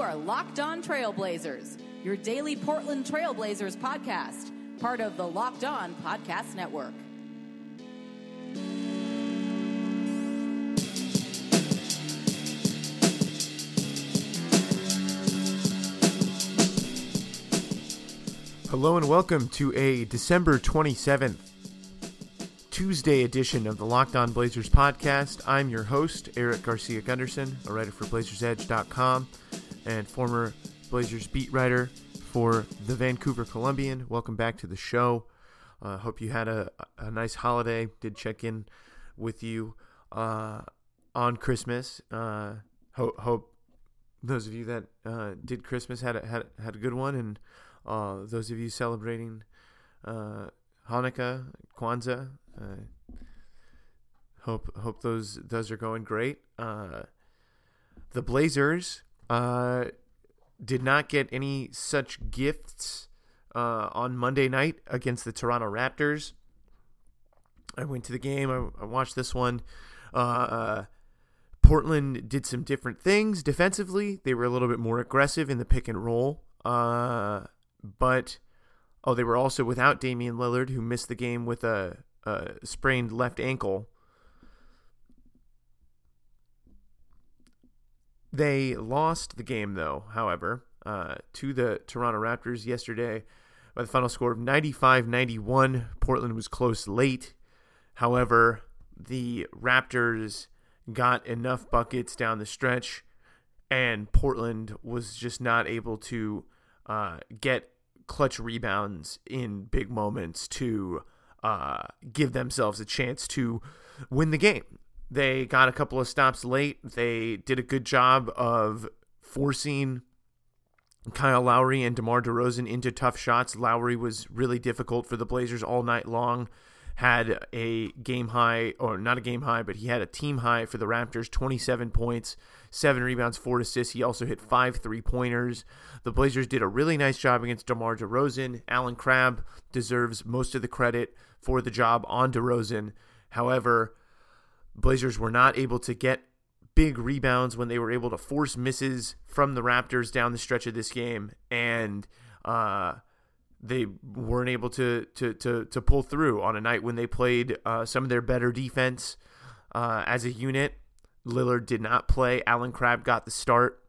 You are Locked On Trailblazers, your daily Portland Trailblazers podcast, part of the Locked On Podcast Network. Hello and welcome to a December 27th, Tuesday edition of the Locked On Blazers podcast. I'm your host, Eric Garcia Gunderson, a writer for BlazersEdge.com and former Blazers beat writer for the Vancouver Columbian. Welcome back to the show. Uh, hope you had a, a nice holiday. Did check in with you uh, on Christmas. Uh, hope, hope those of you that uh, did Christmas had a, had had a good one, and uh, those of you celebrating uh, Hanukkah, Kwanzaa, uh, hope hope those those are going great. Uh, the Blazers uh, did not get any such gifts uh, on Monday night against the Toronto Raptors. I went to the game. I, I watched this one. Uh, Portland did some different things defensively. They were a little bit more aggressive in the pick and roll. Uh, but oh, they were also without Damian Lillard, who missed the game with a, a sprained left ankle. They lost the game, though, however, uh, to the Toronto Raptors yesterday by the final score of 95 91. Portland was close late. However, the Raptors got enough buckets down the stretch, and Portland was just not able to uh, get clutch rebounds in big moments to uh, give themselves a chance to win the game. They got a couple of stops late. They did a good job of forcing Kyle Lowry and DeMar DeRozan into tough shots. Lowry was really difficult for the Blazers all night long. Had a game high, or not a game high, but he had a team high for the Raptors 27 points, seven rebounds, four assists. He also hit five three pointers. The Blazers did a really nice job against DeMar DeRozan. Allen Crabbe deserves most of the credit for the job on DeRozan. However, Blazers were not able to get big rebounds when they were able to force misses from the Raptors down the stretch of this game, and uh, they weren't able to, to to to pull through on a night when they played uh, some of their better defense uh, as a unit. Lillard did not play. Allen Crabbe got the start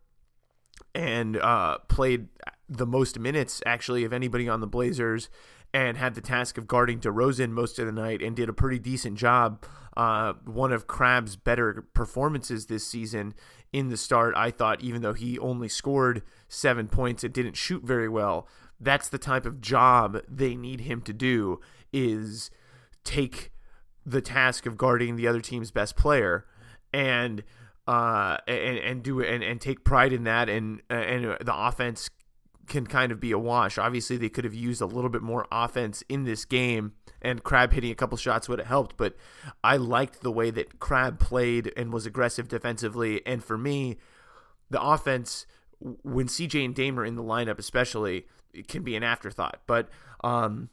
and uh, played the most minutes actually of anybody on the Blazers and had the task of guarding DeRozan most of the night and did a pretty decent job. Uh, one of Crabbe's better performances this season in the start, I thought, even though he only scored seven points and didn't shoot very well, that's the type of job they need him to do is take the task of guarding the other team's best player and uh and and do and, and take pride in that and and the offense can kind of be a wash. Obviously, they could have used a little bit more offense in this game, and Crabbe hitting a couple shots would have helped. But I liked the way that Crabbe played and was aggressive defensively. And for me, the offense, when CJ and Dame are in the lineup, especially, it can be an afterthought. But um,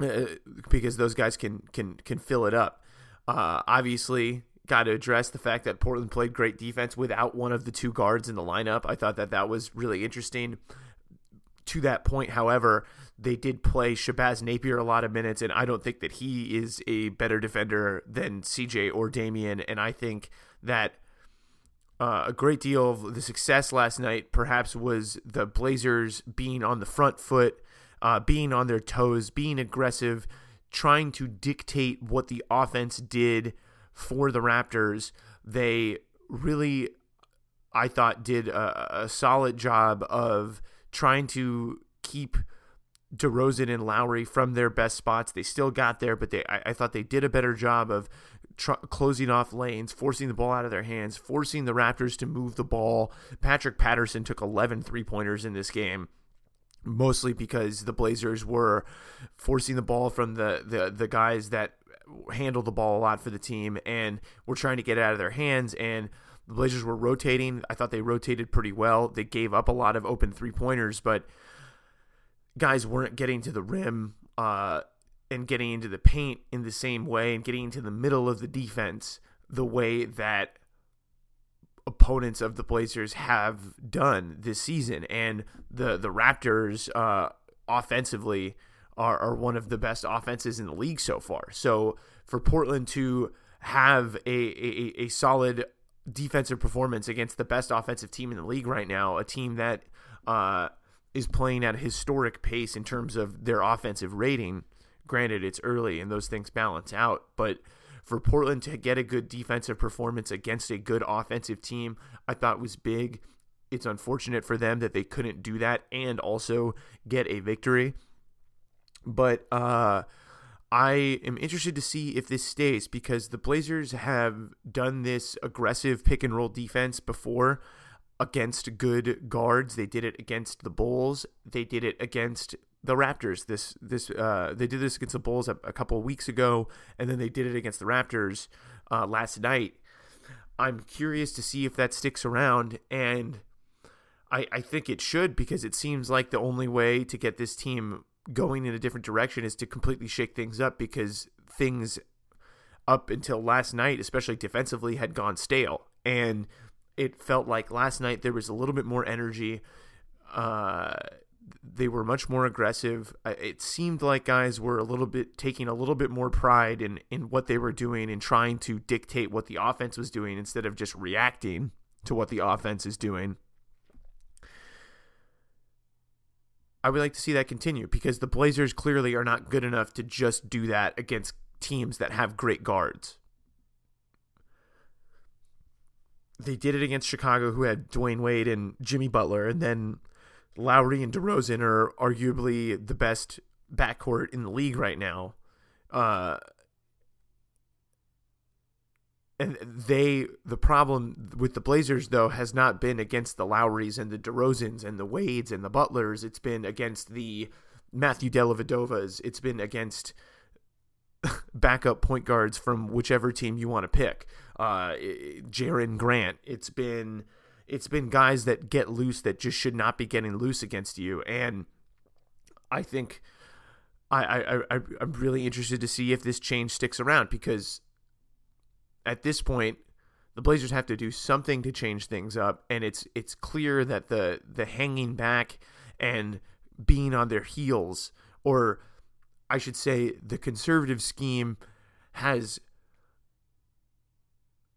uh, because those guys can can can fill it up. Uh, obviously, got to address the fact that Portland played great defense without one of the two guards in the lineup. I thought that that was really interesting to that point, however, they did play Shabazz Napier a lot of minutes, and I don't think that he is a better defender than CJ or Damian. And I think that uh, a great deal of the success last night perhaps was the Blazers being on the front foot, uh, being on their toes, being aggressive, trying to dictate what the offense did for the Raptors. They really, I thought, did a, a solid job of trying to keep DeRozan and Lowry from their best spots. They still got there, but they I, I thought they did a better job of tr- closing off lanes, forcing the ball out of their hands, forcing the Raptors to move the ball. Patrick Patterson took 11 three-pointers in this game. Mostly because the Blazers were forcing the ball from the, the, the guys that handle the ball a lot for the team and were trying to get it out of their hands. And the Blazers were rotating. I thought they rotated pretty well. They gave up a lot of open three pointers, but guys weren't getting to the rim uh, and getting into the paint in the same way and getting into the middle of the defense the way that opponents of the Blazers have done this season, and the the Raptors uh, offensively are, are one of the best offenses in the league so far. So for Portland to have a, a, a solid defensive performance against the best offensive team in the league right now, a team that uh, is playing at a historic pace in terms of their offensive rating. Granted, it's early and those things balance out, but for Portland to get a good defensive performance against a good offensive team, I thought was big. It's unfortunate for them that they couldn't do that and also get a victory. But uh, I am interested to see if this stays because the Blazers have done this aggressive pick and roll defense before against good guards. They did it against the Bulls. They did it against the Raptors. This this uh, they did this against the Bulls a, a couple weeks ago, and then they did it against the Raptors uh, last night. I'm curious to see if that sticks around, and I I think it should because it seems like the only way to get this team going in a different direction is to completely shake things up because things up until last night, especially defensively, had gone stale, and it felt like last night there was a little bit more energy. Uh, they were much more aggressive. It seemed like guys were a little bit taking a little bit more pride in in what they were doing and trying to dictate what the offense was doing instead of just reacting to what the offense is doing. I would like to see that continue because the Blazers clearly are not good enough to just do that against teams that have great guards. They did it against Chicago, who had Dwyane Wade and Jimmy Butler, and then Lowry and DeRozan are arguably the best backcourt in the league right now. Uh, and they the problem with the Blazers though has not been against the Lowrys and the DeRozans and the Wades and the Butlers. It's been against the Matthew Dellavedovas. It's been against backup point guards from whichever team you want to pick. Uh, Jerian Grant. It's been it's been guys that get loose that just should not be getting loose against you. And I think I, I, I I'm really interested to see if this change sticks around because at this point the Blazers have to do something to change things up, and it's it's clear that the the hanging back and being on their heels, or I should say, the conservative scheme has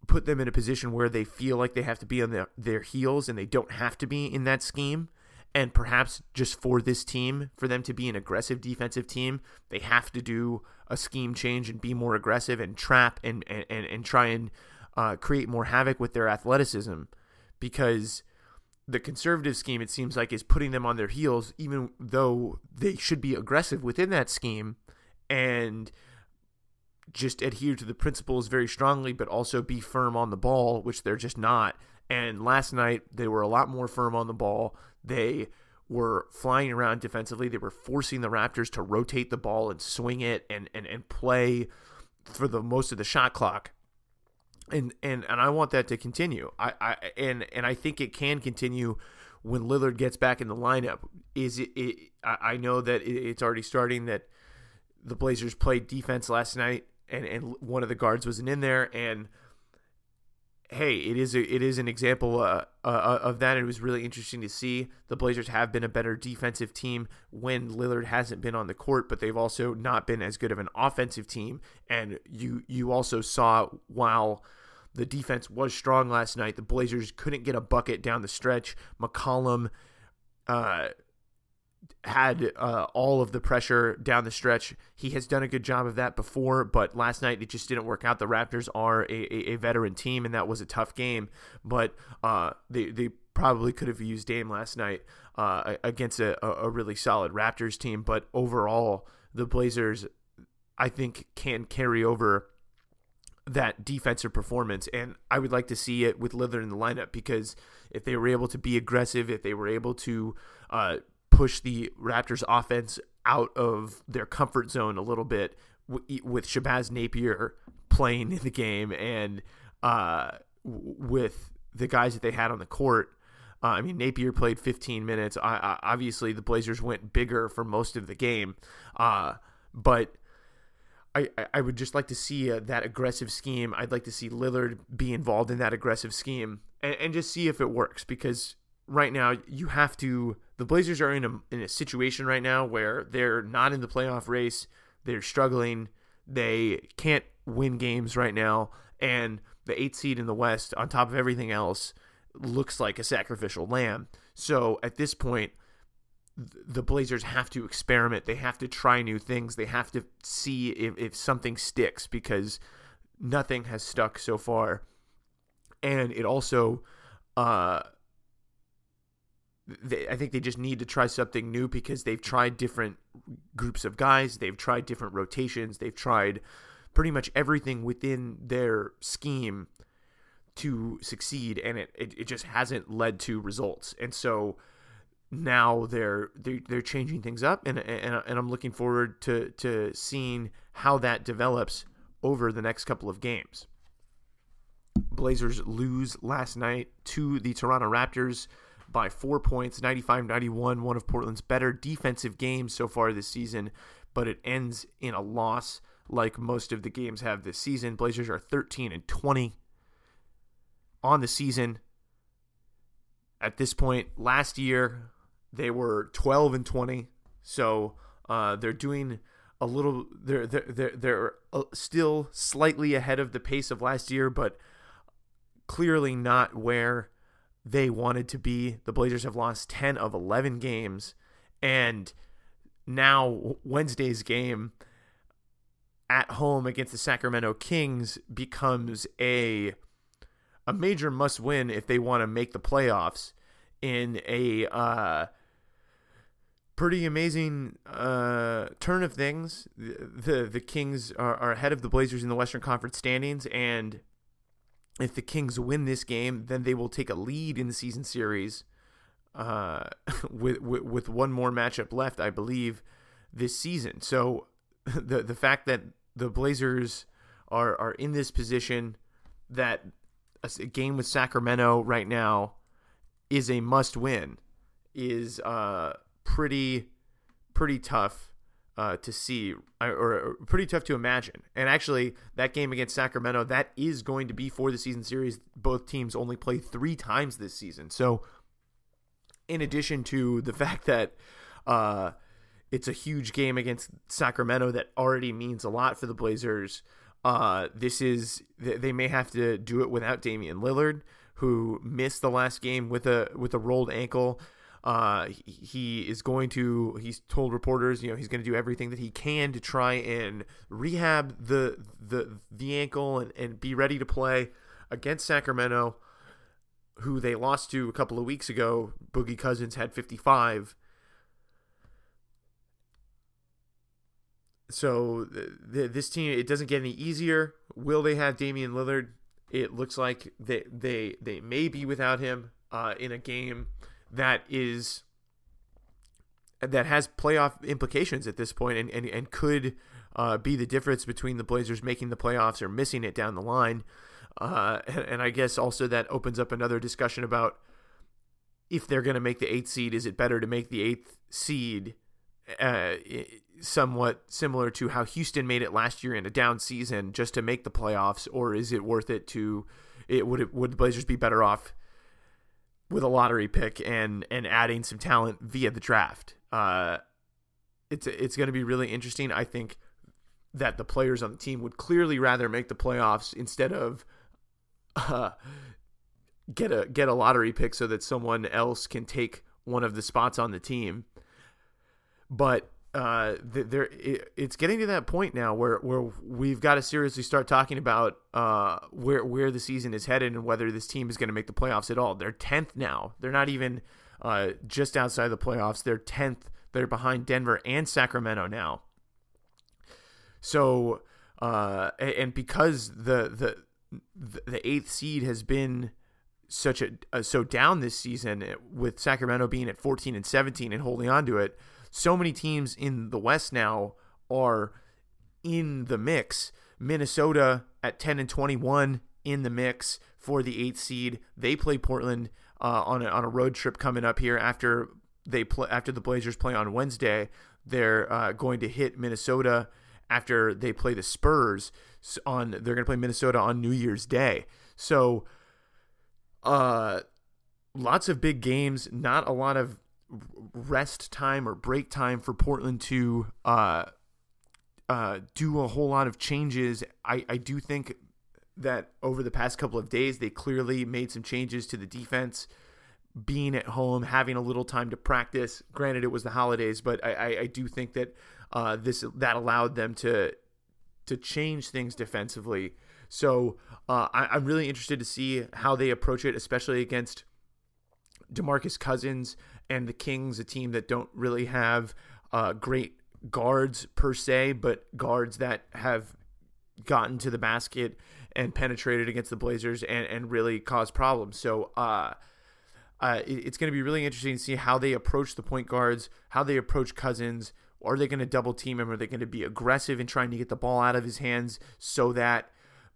put them in a position where they feel like they have to be on their, their heels and they don't have to be in that scheme. And perhaps just for this team, for them to be an aggressive defensive team, they have to do a scheme change and be more aggressive and trap and and, and try and uh, create more havoc with their athleticism. Because the conservative scheme, it seems like, is putting them on their heels, even though they should be aggressive within that scheme. And just adhere to the principles very strongly, but also be firm on the ball, which they're just not. And last night, they were a lot more firm on the ball. They were flying around defensively. They were forcing the Raptors to rotate the ball and swing it and, and, and play for the most of the shot clock. And, and and I want that to continue. I, I and and I think it can continue when Lillard gets back in the lineup. Is it? it I know that it's already starting. That the Blazers played defense last night and and one of the guards wasn't in there and hey it is a, it is an example uh, uh, uh, of that it was really interesting to see. The blazers have been a better defensive team when lillard hasn't been on the court but they've also not been as good of an offensive team. And you you also saw while the defense was strong last night the blazers couldn't get a bucket down the stretch. Mccollum uh, had uh, all of the pressure down the stretch. He has done a good job of that before, but last night it just didn't work out. The Raptors are a, a, a veteran team, and that was a tough game. But uh, they they probably could have used Dame last night uh, against a, a really solid Raptors team. But overall, the Blazers, I think, can carry over that defensive performance. And I would like to see it with Lillard in the lineup because if they were able to be aggressive, if they were able to uh, push the Raptors offense out of their comfort zone a little bit with Shabazz Napier playing in the game and uh, with the guys that they had on the court. Uh, I mean, Napier played 15 minutes. I, I, obviously, the Blazers went bigger for most of the game, uh, but I, I would just like to see uh, that aggressive scheme. I'd like to see Lillard be involved in that aggressive scheme and, and just see if it works because right now you have to the Blazers are in a in a situation right now where they're not in the playoff race. They're struggling. They can't win games right now and the 8th seed in the West on top of everything else looks like a sacrificial lamb. So at this point the Blazers have to experiment. They have to try new things. They have to see if, if something sticks because nothing has stuck so far. And it also uh they, I think they just need to try something new because they've tried different groups of guys, they've tried different rotations, they've tried pretty much everything within their scheme to succeed, and it, it, it just hasn't led to results. And so now they're they're, they're changing things up, and, and and I'm looking forward to to seeing how that develops over the next couple of games. Blazers lose last night to the Toronto Raptors by four points, 95 91, one of Portland's better defensive games so far this season, but it ends in a loss like most of the games have this season. Blazers are 13 and 20 on the season. At this point, last year they were 12 and 20, so uh, they're doing a little. They're they're they're, uh, still slightly ahead of the pace of last year, but clearly not where they wanted to be. The Blazers have lost 10 of 11 games, and now Wednesday's game at home against the Sacramento Kings becomes a a major must win if they want to make the playoffs in a uh, pretty amazing uh, turn of things. The, the, the Kings are, are ahead of the Blazers in the Western Conference standings, and if the Kings win this game, then they will take a lead in the season series uh, with, with, with one more matchup left, I believe, this season. So the the fact that the Blazers are are in this position that a game with Sacramento right now is a must win is uh, pretty pretty tough uh, to see or, pretty tough to imagine. And actually, that game against Sacramento that is going to be for the season series. Both teams only play three times this season, so in addition to the fact that uh, it's a huge game against Sacramento that already means a lot for the Blazers. Uh, this is they may have to do it without Damian Lillard, who missed the last game with a with a rolled ankle. Uh, he is going to. He's told reporters, you know, he's going to do everything that he can to try and rehab the the the ankle and, and be ready to play against Sacramento, who they lost to a couple of weeks ago. Boogie Cousins had 55. So this team, it doesn't get any easier. Will they have Damian Lillard? It looks like they they they may be without him uh, in a game that is that has playoff implications at this point and and, and could uh, be the difference between the Blazers making the playoffs or missing it down the line. Uh, and, and I guess also that opens up another discussion about if they're going to make the eighth seed, is it better to make the eighth seed uh, somewhat similar to how Houston made it last year in a down season just to make the playoffs, or is it worth it to? It would it, would the Blazers be better off with a lottery pick and and adding some talent via the draft? Uh, it's it's going to be really interesting. I think that the players on the team would clearly rather make the playoffs instead of uh, get a get a lottery pick so that someone else can take one of the spots on the team. But uh, there it, it's getting to that point now where where we've got to seriously start talking about uh where where the season is headed and whether this team is going to make the playoffs at all. They're tenth now. They're not even uh just outside the playoffs. They're tenth. They're behind Denver and Sacramento now. So uh and because the the the eighth seed has been such a uh, so down this season with Sacramento being at 14 and 17 and holding on to it so many teams in the West now are in the mix. Minnesota at 10 and 21 in the mix for the eighth seed. They play Portland uh, on a, on a road trip coming up here after they play after the Blazers play on Wednesday. They're uh, going to hit Minnesota after they play the Spurs on. They're going to play Minnesota on New Year's Day. So uh, lots of big games, not a lot of rest time or break time for Portland to uh, uh, do a whole lot of changes. I, I do think that over the past couple of days, they clearly made some changes to the defense. Being at home, having a little time to practice. Granted, it was the holidays, but I, I, I do think that uh, this that allowed them to to change things defensively. So uh, I, I'm really interested to see how they approach it, especially against Demarcus Cousins and the Kings, a team that don't really have uh, great guards per se, but guards that have gotten to the basket and penetrated against the Blazers and, and really caused problems. So uh, uh, it, it's going to be really interesting to see how they approach the point guards, how they approach Cousins. Are they going to double team him? Are they going to be aggressive in trying to get the ball out of his hands so that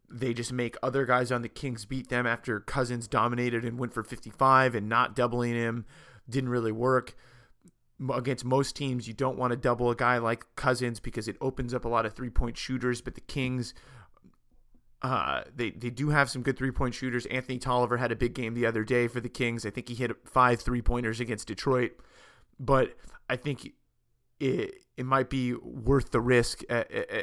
they just make other guys on the Kings beat them after Cousins dominated and went for 55 and not doubling him didn't really work against most teams, you don't want to double a guy like Cousins because it opens up a lot of three point shooters. But the Kings, uh, they they do have some good three point shooters. Anthony Tolliver had a big game the other day for the Kings. I think he hit five three pointers against Detroit. But I think it it might be worth the risk, uh, uh, uh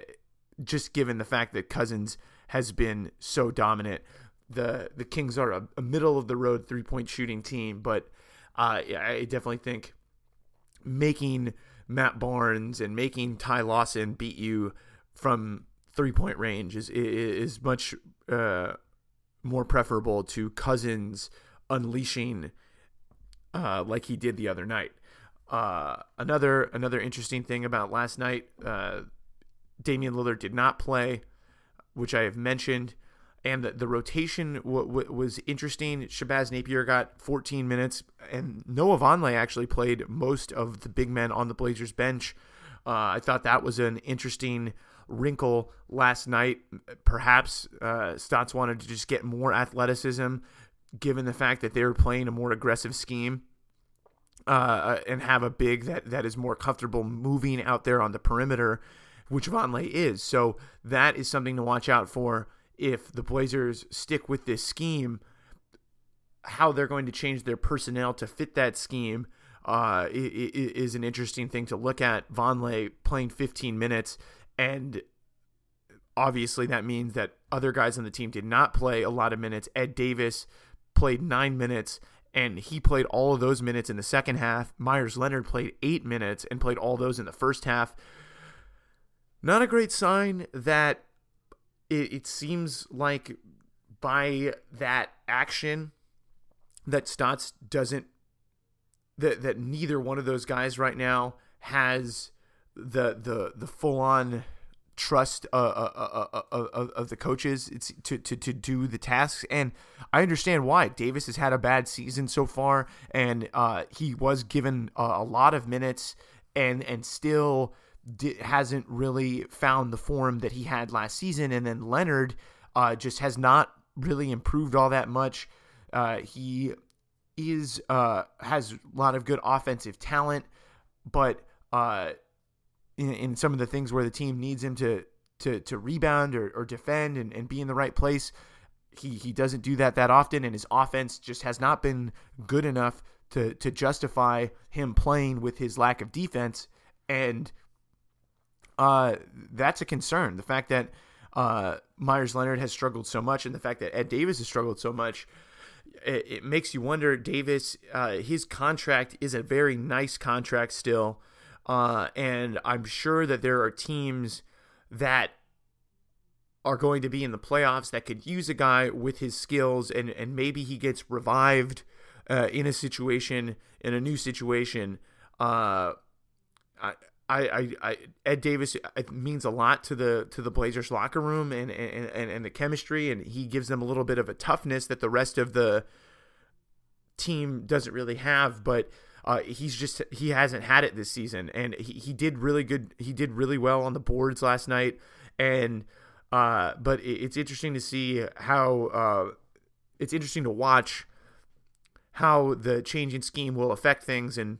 just given the fact that Cousins has been so dominant. The the Kings are a, a middle of the road three point shooting team, but uh, I definitely think making Matt Barnes and making Ty Lawson beat you from three point range is is much uh, more preferable to Cousins unleashing uh, like he did the other night. Uh, another another interesting thing about last night, uh, Damian Lillard did not play, which I have mentioned and the, the rotation w- w- was interesting. Shabazz Napier got 14 minutes, and Noah Vonleh actually played most of the big men on the Blazers bench. Uh, I thought that was an interesting wrinkle last night. Perhaps uh, Stotts wanted to just get more athleticism, given the fact that they were playing a more aggressive scheme. Uh, and have a big that, that is more comfortable moving out there on the perimeter, which Vonleh is. So that is something to watch out for if the Blazers stick with this scheme, how they're going to change their personnel to fit that scheme uh, is an interesting thing to look at. Vonleh playing 15 minutes, and obviously that means that other guys on the team did not play a lot of minutes. Ed Davis played nine minutes, and he played all of those minutes in the second half. Meyers Leonard played eight minutes and played all those in the first half. Not a great sign that it, it seems like by that action that Stotts doesn't that that neither one of those guys right now has the the the full on trust uh, uh, uh, uh, of the coaches. It's to, to to do the tasks. And I understand why. Davis has had a bad season so far and uh, he was given a, a lot of minutes and and still hasn't really found the form that he had last season. And then Leonard uh, just has not really improved all that much. Uh, he is uh, has a lot of good offensive talent, but uh, in, in, some of the things where the team needs him to to, to rebound or, or defend and, and be in the right place, he he doesn't do that that often, and his offense just has not been good enough to to justify him playing with his lack of defense. And uh, that's a concern. The fact that uh, Meyers Leonard has struggled so much, and the fact that Ed Davis has struggled so much, it, it makes you wonder. Davis, uh, his contract is a very nice contract still, uh, and I'm sure that there are teams that are going to be in the playoffs that could use a guy with his skills, and and maybe he gets revived uh, in a situation in a new situation. Uh, I I, I, I, Ed Davis it means a lot to the to the Blazers locker room and, and and and the chemistry, and he gives them a little bit of a toughness that the rest of the team doesn't really have. But uh, he's just he hasn't had it this season, and he, he did really good. He did really well on the boards last night, and uh, but it's interesting to see how uh, it's interesting to watch how the changing scheme will affect things and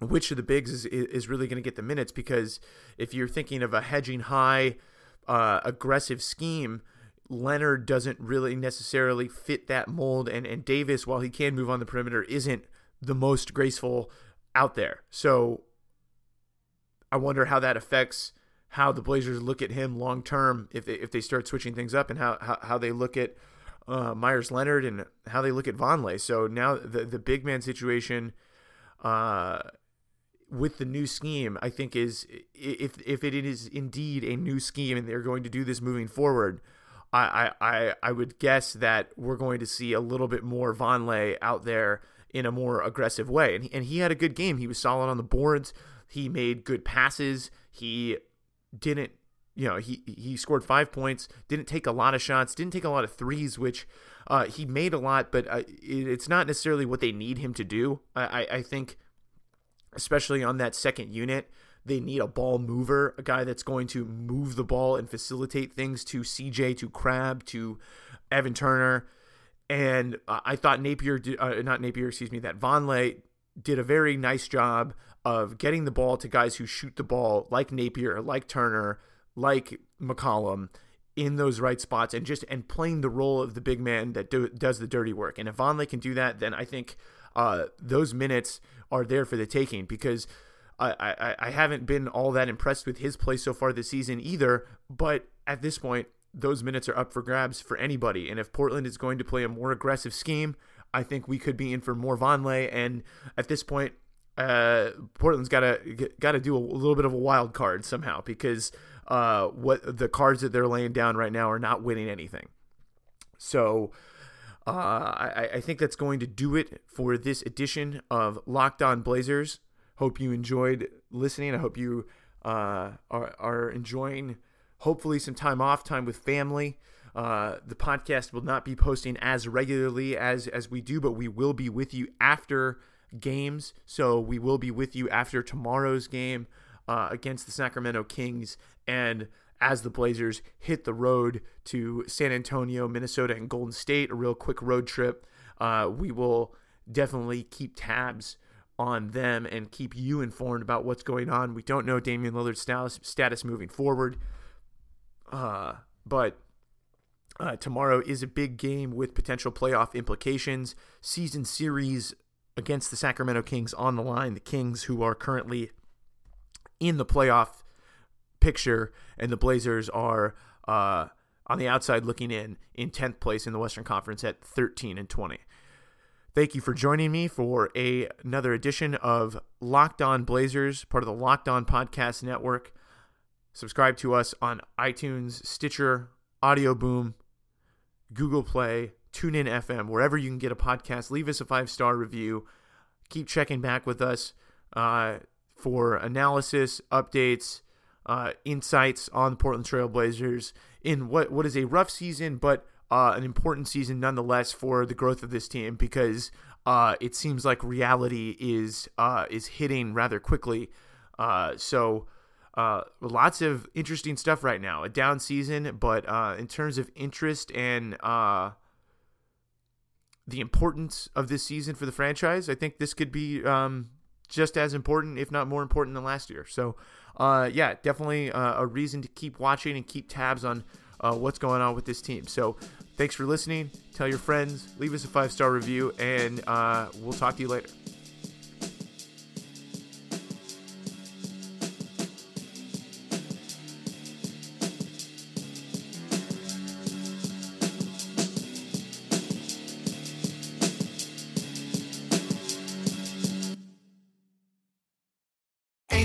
which of the bigs is is really going to get the minutes because if you're thinking of a hedging high uh, aggressive scheme Leonard doesn't really necessarily fit that mold, and and Davis, while he can move on the perimeter, isn't the most graceful out there. So I wonder how that affects how the Blazers look at him long term if they if they start switching things up, and how how, how they look at uh, Meyers Leonard and how they look at Vonleh. So now the the big man situation. Uh, with the new scheme, I think is if if it is indeed a new scheme and they're going to do this moving forward, I I I would guess that we're going to see a little bit more Vonleh out there in a more aggressive way. And and he had a good game. He was solid on the boards. He made good passes. He didn't you know he he scored five points didn't take a lot of shots didn't take a lot of threes which uh, he made a lot but uh, it, it's not necessarily what they need him to do I, I, I think especially on that second unit. They need a ball mover, a guy that's going to move the ball and facilitate things to CJ, to Crabbe, to Evan Turner. And I thought Napier, did, uh, not Napier, excuse me, that Vonleh did a very nice job of getting the ball to guys who shoot the ball like Napier, like Turner, like McCollum in those right spots and just and playing the role of the big man that do, does the dirty work. And if Vonleh can do that, then I think uh, those minutes are there for the taking because I, I, I haven't been all that impressed with his play so far this season either. But at this point, those minutes are up for grabs for anybody. And if Portland is going to play a more aggressive scheme, I think we could be in for more Vonleh. And at this point, uh, Portland's got to got to do a little bit of a wild card somehow because uh, what the cards that they're laying down right now are not winning anything. So uh, I, I think that's going to do it for this edition of Locked On Blazers. Hope you enjoyed listening. I hope you uh, are, are enjoying, hopefully, some time off, time with family. Uh, the podcast will not be posting as regularly as as we do, but we will be with you after games. So we will be with you after tomorrow's game uh, against the Sacramento Kings and as the Blazers hit the road to San Antonio, Minnesota, and Golden State, a real quick road trip. Uh, we will definitely keep tabs on them and keep you informed about what's going on. We don't know Damian Lillard's status, status moving forward, uh, but uh, tomorrow is a big game with potential playoff implications. Season series against the Sacramento Kings on the line. The Kings, who are currently in the playoff picture, and the Blazers are uh, on the outside looking in in 10th place in the Western Conference at 13 and 20. Thank you for joining me for a, another edition of Locked On Blazers, part of the Locked On Podcast Network. Subscribe to us on iTunes, Stitcher, Audio Boom, Google Play, TuneIn FM, wherever you can get a podcast. Leave us a five star review. Keep checking back with us uh, for analysis, updates, uh, insights on the Portland Trailblazers in what what is a rough season, but uh, an important season nonetheless for the growth of this team because uh, it seems like reality is uh, is hitting rather quickly. Uh, so uh, lots of interesting stuff right now. A down season, but uh, in terms of interest and the importance of this season for the franchise, I think this could be um, just as important, if not more important, than last year. So uh, yeah, definitely uh, a reason to keep watching and keep tabs on uh, what's going on with this team. So thanks for listening. Tell your friends, leave us a five star review, and uh, we'll talk to you later.